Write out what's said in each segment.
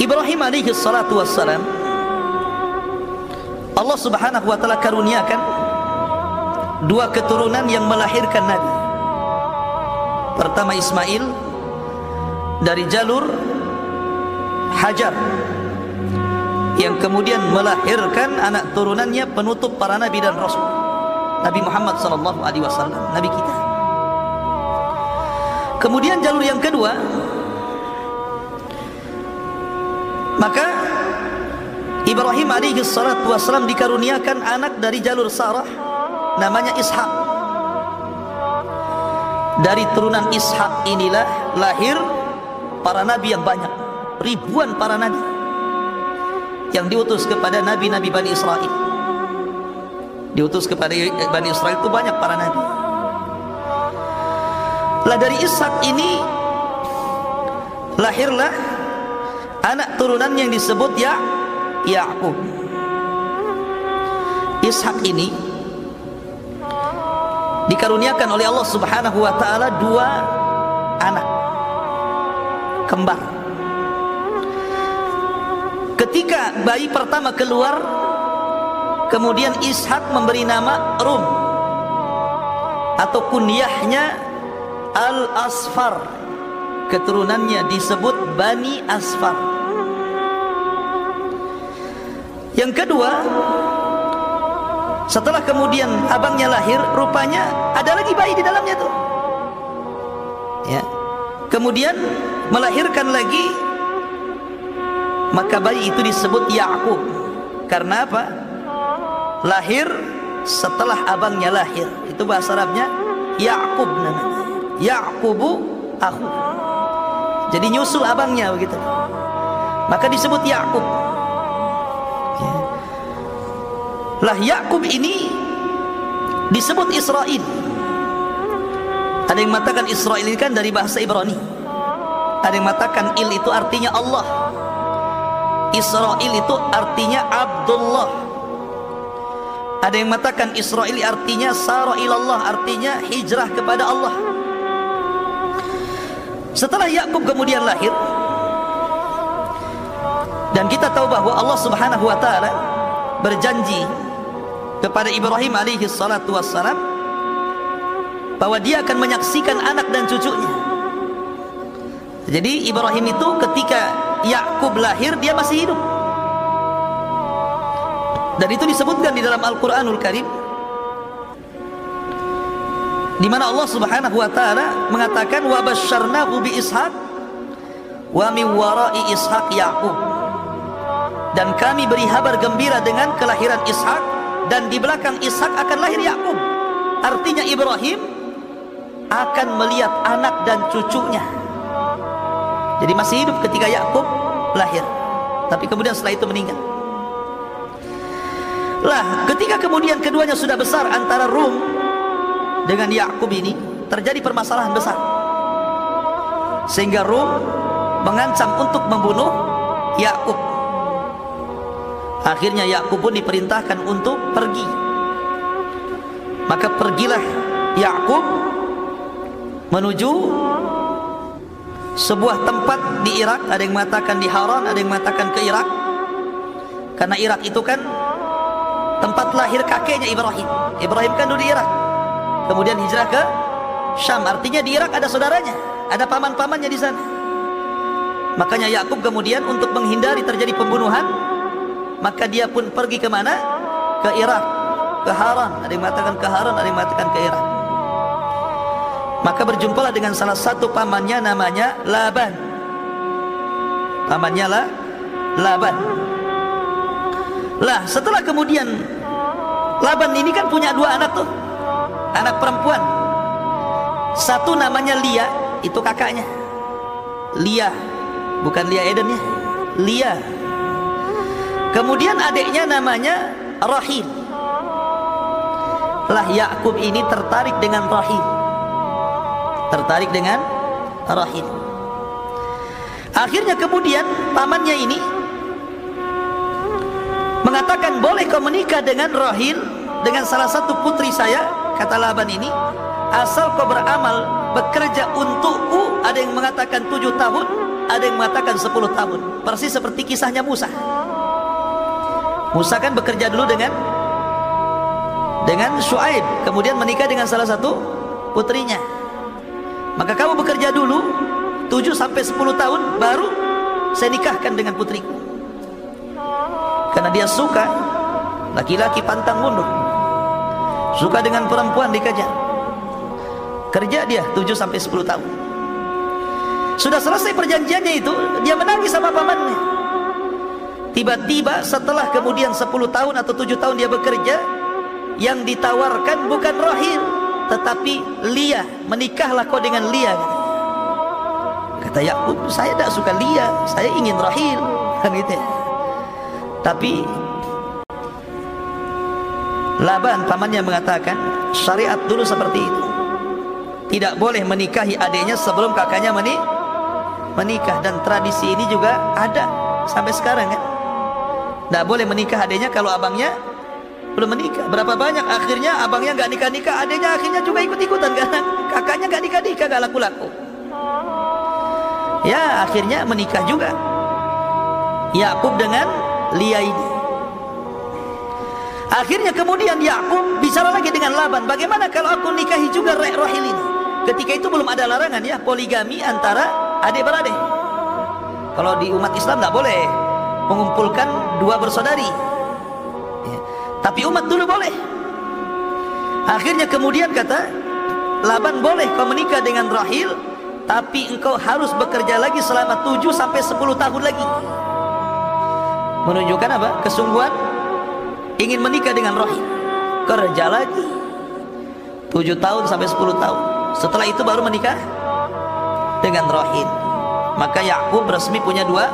Ibrahim alaihi salatu wassalam Allah subhanahu wa ta'ala karuniakan dua keturunan yang melahirkan Nabi. Pertama Ismail dari jalur Hajar. Yang kemudian melahirkan anak turunannya penutup para nabi dan rasul. Nabi Muhammad sallallahu alaihi wasallam nabi kita. Kemudian jalur yang kedua maka Ibrahim alaihi salatu wasallam dikaruniakan anak dari jalur Sarah namanya Ishak. Dari turunan Ishak inilah lahir para nabi yang banyak ribuan para nabi yang diutus kepada nabi-nabi Bani Israel. Diutus kepada Bani Israel itu banyak para nabi. Lah dari Ishak ini lahirlah anak turunan yang disebut ya Yakub Ishak ini dikaruniakan oleh Allah Subhanahu wa taala dua anak kembar. Ketika bayi pertama keluar kemudian Ishak memberi nama Rum atau kunyahnya Al-Asfar keturunannya disebut Bani Asfar. Yang kedua setelah kemudian abangnya lahir rupanya ada lagi bayi di dalamnya tuh. Ya. Kemudian melahirkan lagi maka bayi itu disebut Yakub karena apa? Lahir setelah abangnya lahir. Itu bahasa Arabnya Yakub namanya. Yakubu aku jadi nyusul abangnya begitu. Maka disebut Yakub. Ya. lah Yakub ini disebut Israel ada yang mengatakan Israel ini kan dari bahasa Ibrani. Ada yang mengatakan il itu artinya Allah. Israel itu artinya Abdullah. Ada yang mengatakan Israel artinya Sara ilallah artinya hijrah kepada Allah setelah Yakub kemudian lahir dan kita tahu bahwa Allah Subhanahu wa taala berjanji kepada Ibrahim alaihi salatu wassalam bahwa dia akan menyaksikan anak dan cucunya. Jadi Ibrahim itu ketika Yakub lahir dia masih hidup. Dan itu disebutkan di dalam Al-Qur'anul Karim di mana Allah Subhanahu wa taala mengatakan wa basyarnahu bi Ishaq wa min wara'i Ishaq Yaqub. Dan kami beri kabar gembira dengan kelahiran Ishak dan di belakang Ishak akan lahir Yakub. Artinya Ibrahim akan melihat anak dan cucunya. Jadi masih hidup ketika Yakub lahir. Tapi kemudian setelah itu meninggal. Lah, ketika kemudian keduanya sudah besar antara Rum dengan Yakub ini terjadi permasalahan besar. Sehingga Rum mengancam untuk membunuh Yakub. Akhirnya Yakub pun diperintahkan untuk pergi. Maka pergilah Yakub menuju sebuah tempat di Irak, ada yang mengatakan di Haran, ada yang mengatakan ke Irak. Karena Irak itu kan tempat lahir kakeknya Ibrahim. Ibrahim kan dulu di Irak. Kemudian hijrah ke Syam. Artinya di Irak ada saudaranya, ada paman-pamannya di sana. Makanya Yakub kemudian untuk menghindari terjadi pembunuhan, maka dia pun pergi ke mana? Ke Irak, ke Haran. Ada yang mengatakan ke Haran, ada yang mengatakan ke Irak. Maka berjumpalah dengan salah satu pamannya namanya Laban. Pamannya lah Laban. Lah setelah kemudian Laban ini kan punya dua anak tuh, anak perempuan. Satu namanya Lia, itu kakaknya. Lia, bukan Lia Eden ya. Lia. Kemudian adiknya namanya Rahil. Lah Yakub ini tertarik dengan Rahil. Tertarik dengan Rahil. Akhirnya kemudian pamannya ini mengatakan boleh kau menikah dengan Rahil dengan salah satu putri saya kata Laban ini asal kau beramal bekerja untukku ada yang mengatakan tujuh tahun ada yang mengatakan 10 tahun. Persis seperti kisahnya Musa. Musa kan bekerja dulu dengan dengan Shu'aib, kemudian menikah dengan salah satu putrinya. Maka kamu bekerja dulu 7 sampai 10 tahun baru saya nikahkan dengan putriku. Karena dia suka laki-laki pantang mundur. Suka dengan perempuan dikejar. Kerja dia 7 sampai 10 tahun. Sudah selesai perjanjiannya itu, dia menangis sama pamannya. Tiba-tiba setelah kemudian 10 tahun atau 7 tahun dia bekerja, yang ditawarkan bukan Rahil, tetapi Lia. Menikahlah kau dengan Lia. Kata Yakub, saya tidak suka Lia, saya ingin Rahil. Kan gitu ya. Tapi Laban pamannya mengatakan syariat dulu seperti itu. Tidak boleh menikahi adiknya sebelum kakaknya menik menikah dan tradisi ini juga ada sampai sekarang kan. Tidak boleh menikah adiknya kalau abangnya belum menikah. Berapa banyak akhirnya abangnya nggak nikah nikah, adiknya akhirnya juga ikut ikutan karena kakaknya nggak nikah nikah nggak laku laku. Ya akhirnya menikah juga. Yakub dengan Lia ini. Akhirnya kemudian Yakub bicara lagi dengan Laban, bagaimana kalau aku nikahi juga Rahil ini? Ketika itu belum ada larangan ya poligami antara adik beradik. Kalau di umat Islam tidak boleh mengumpulkan dua bersaudari. Ya. Tapi umat dulu boleh. Akhirnya kemudian kata Laban boleh kau menikah dengan Rahil, tapi engkau harus bekerja lagi selama 7 sampai 10 tahun lagi. Menunjukkan apa? Kesungguhan ingin menikah dengan Rahim kerja lagi. 7 tahun sampai 10 tahun. Setelah itu baru menikah dengan Rahim maka Yakub resmi punya dua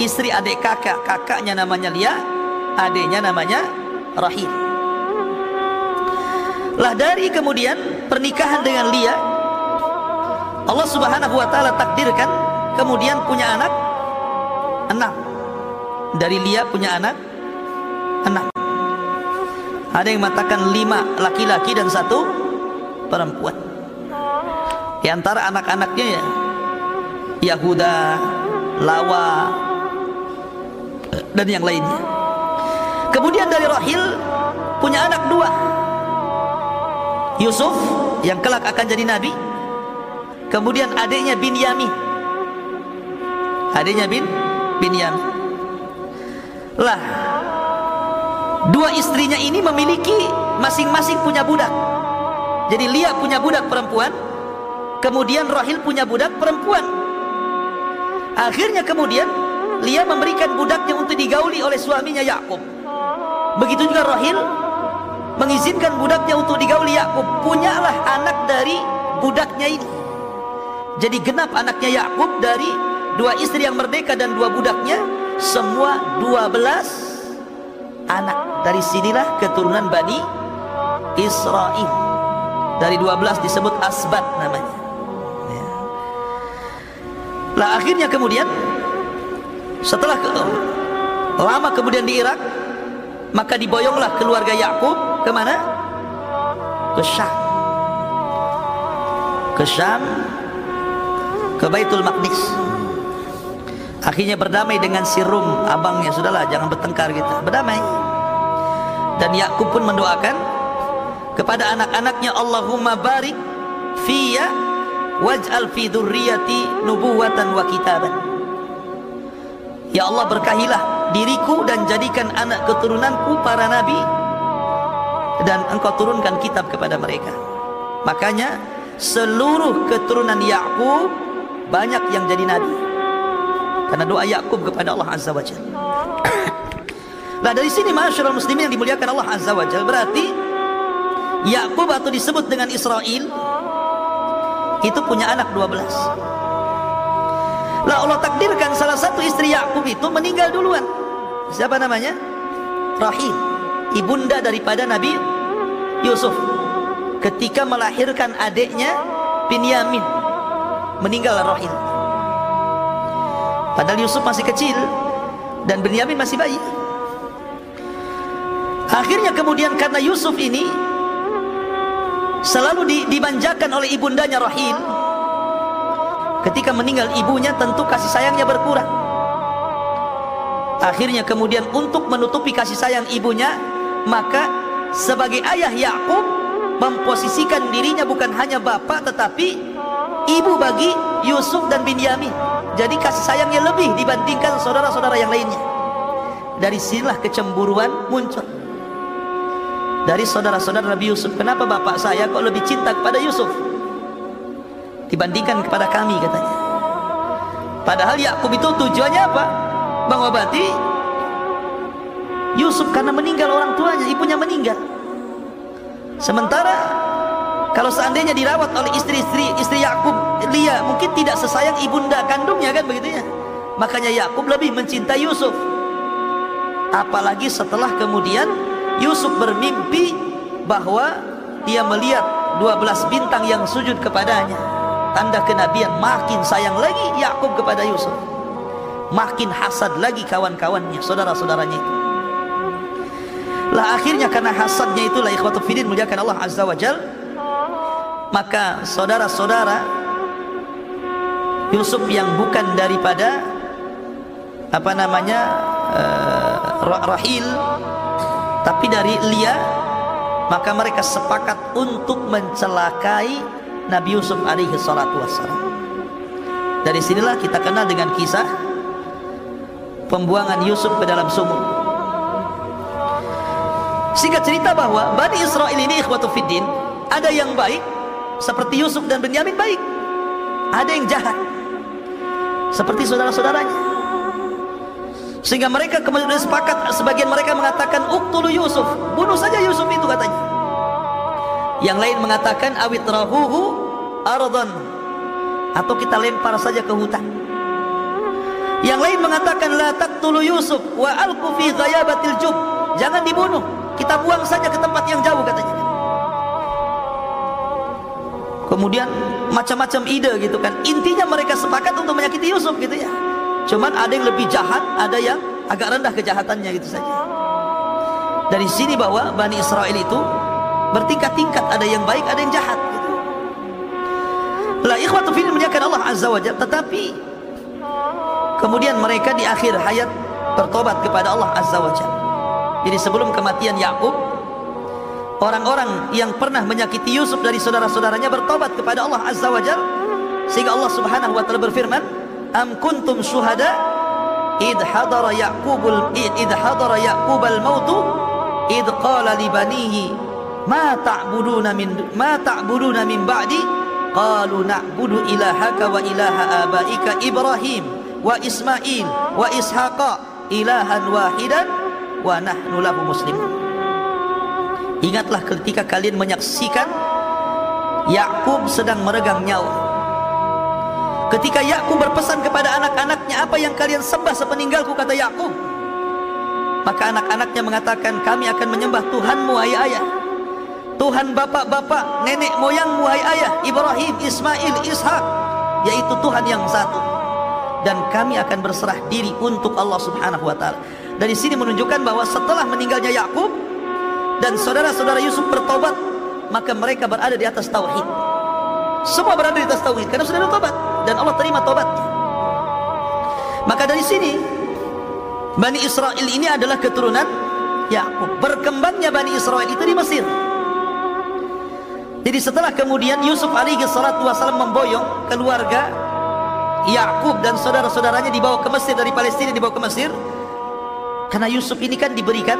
istri adik kakak. Kakaknya namanya Lia adiknya namanya Rahim lah dari kemudian pernikahan dengan Lia Allah subhanahu wa ta'ala takdirkan kemudian punya anak enam. Dari Lia punya anak enam ada yang mengatakan lima laki-laki dan satu perempuan. Di antara anak-anaknya ya Yahuda, Lawa, dan yang lainnya. Kemudian dari Rahil punya anak dua. Yusuf yang kelak akan jadi nabi. Kemudian adiknya bin Yamin. Adiknya bin bin Yamin. Lah Dua istrinya ini memiliki masing-masing punya budak. Jadi Lia punya budak perempuan, kemudian Rahil punya budak perempuan. Akhirnya kemudian Lia memberikan budaknya untuk digauli oleh suaminya Yakub. Begitu juga Rahil mengizinkan budaknya untuk digauli Yakub. Punyalah anak dari budaknya ini. Jadi genap anaknya Yakub dari dua istri yang merdeka dan dua budaknya semua dua belas anak. Dari sinilah keturunan Bani Israel. Dari 12 disebut Asbat namanya. Ya. Lah akhirnya kemudian setelah ke, lama kemudian di Irak maka diboyonglah keluarga Yakub ke mana? Ke Syam. Ke Syam ke Baitul Maqdis. Akhirnya berdamai dengan si Rum abangnya sudahlah jangan bertengkar kita berdamai dan Yakub pun mendoakan kepada anak-anaknya Allahumma barik fiya waj'al fi dzurriyyati nubuwatan wa kitaban. Ya Allah berkahilah diriku dan jadikan anak keturunanku para nabi dan engkau turunkan kitab kepada mereka. Makanya seluruh keturunan Yakub banyak yang jadi nabi. Karena doa Yakub kepada Allah Azza wa Jalla. Nah dari sini masyarakat muslimin yang dimuliakan Allah Azza wa Jalla berarti Yakub atau disebut dengan Israel itu punya anak 12. Lah Allah takdirkan salah satu istri Yakub itu meninggal duluan. Siapa namanya? Rahim, ibunda daripada Nabi Yusuf. Ketika melahirkan adiknya Binyamin, meninggal Rahim. Padahal Yusuf masih kecil dan Benyamin masih bayi. Akhirnya kemudian karena Yusuf ini selalu dimanjakan oleh ibundanya Rahil. ketika meninggal ibunya tentu kasih sayangnya berkurang. Akhirnya kemudian untuk menutupi kasih sayang ibunya maka sebagai ayah Yakub memposisikan dirinya bukan hanya bapak tetapi ibu bagi Yusuf dan Binyamin. Jadi kasih sayangnya lebih dibandingkan saudara-saudara yang lainnya. Dari sinilah kecemburuan muncul dari saudara-saudara Nabi Yusuf kenapa bapak saya kok lebih cinta kepada Yusuf? Dibandingkan kepada kami katanya. Padahal Yakub itu tujuannya apa? Mengobati Yusuf karena meninggal orang tuanya ibunya meninggal. Sementara kalau seandainya dirawat oleh istri-istri istri Yakub Lia mungkin tidak sesayang ibunda kandungnya kan begitu ya? Makanya Yakub lebih mencintai Yusuf. Apalagi setelah kemudian Yusuf bermimpi bahwa dia melihat 12 bintang yang sujud kepadanya. Tanda kenabian makin sayang lagi Yakub kepada Yusuf. Makin hasad lagi kawan-kawannya saudara-saudaranya itu. Lah akhirnya karena hasadnya itulah ikhwatu fidin muliakan Allah azza wa jal maka saudara-saudara Yusuf yang bukan daripada apa namanya uh, Rahil tapi dari Lia maka mereka sepakat untuk mencelakai Nabi Yusuf alaihi salatu wassalam. Dari sinilah kita kenal dengan kisah pembuangan Yusuf ke dalam sumur. Singkat cerita bahwa Bani Israel ini ikhwatu fiddin ada yang baik seperti Yusuf dan Benyamin baik. Ada yang jahat seperti saudara-saudaranya sehingga mereka kemudian sepakat. Sebagian mereka mengatakan uktulu Yusuf. Bunuh saja Yusuf itu katanya. Yang lain mengatakan awit rahuhu ardon atau kita lempar saja ke hutan. Yang lain mengatakan la taqtulu Yusuf wa alqu fi ghayabatil jub. Jangan dibunuh. Kita buang saja ke tempat yang jauh katanya. Kemudian macam-macam ide gitu kan. Intinya mereka sepakat untuk menyakiti Yusuf gitu ya Cuman ada yang lebih jahat, ada yang agak rendah kejahatannya gitu saja. Dari sini bahwa Bani Israel itu bertingkat-tingkat, ada yang baik, ada yang jahat. Gitu. Lah ikhwatu fil menyakan Allah Azza wa Jalla, tetapi kemudian mereka di akhir hayat bertobat kepada Allah Azza wa Jalla. Jadi sebelum kematian Yakub, orang-orang yang pernah menyakiti Yusuf dari saudara-saudaranya bertobat kepada Allah Azza wa Jalla sehingga Allah Subhanahu wa taala berfirman am kuntum syuhada? Id hadara yaqubul id hadara yaqubal mautu? Id qala li banihi ma ta'buduna min ma ta'buduna min ba'di? Qalu na'budu ilahaka wa ilaha abaika ibrahim wa ismail wa ishaqa ilahan wahidan wa nahnu lahu muslimun. Ingatlah ketika kalian menyaksikan Yakub sedang meregang nyawa Ketika Yakub berpesan kepada anak-anaknya apa yang kalian sembah sepeninggalku kata Yakub. Maka anak-anaknya mengatakan kami akan menyembah Tuhanmu ayah ayah. Tuhan bapak-bapak, nenek moyangmu ayah ayah, Ibrahim, Ismail, Ishak, yaitu Tuhan yang satu. Dan kami akan berserah diri untuk Allah Subhanahu wa taala. Dari sini menunjukkan bahwa setelah meninggalnya Yakub dan saudara-saudara Yusuf bertobat, maka mereka berada di atas tauhid. Semua berada di atas tauhid karena sudah bertobat dan Allah terima tobatnya. Maka dari sini Bani Israel ini adalah keturunan Yakub. Berkembangnya Bani Israel itu di Mesir. Jadi setelah kemudian Yusuf alaihi salatu wasallam memboyong keluarga Yakub dan saudara-saudaranya dibawa ke Mesir dari Palestina dibawa ke Mesir karena Yusuf ini kan diberikan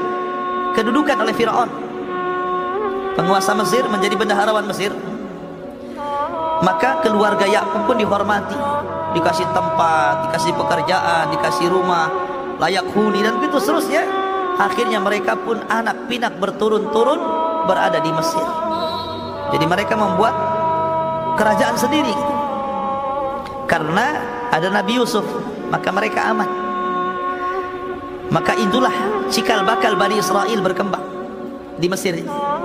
kedudukan oleh Firaun. Penguasa Mesir menjadi bendaharawan Mesir maka keluarga Yakub pun dihormati. Dikasih tempat dikasih pekerjaan dikasih rumah layak huni dan begitu seterusnya. Akhirnya mereka pun anak pinak berturun-turun berada di Mesir. Jadi mereka membuat kerajaan sendiri. Karena ada Nabi Yusuf maka mereka aman. Maka itulah cikal bakal Bani Israel berkembang di Mesir ini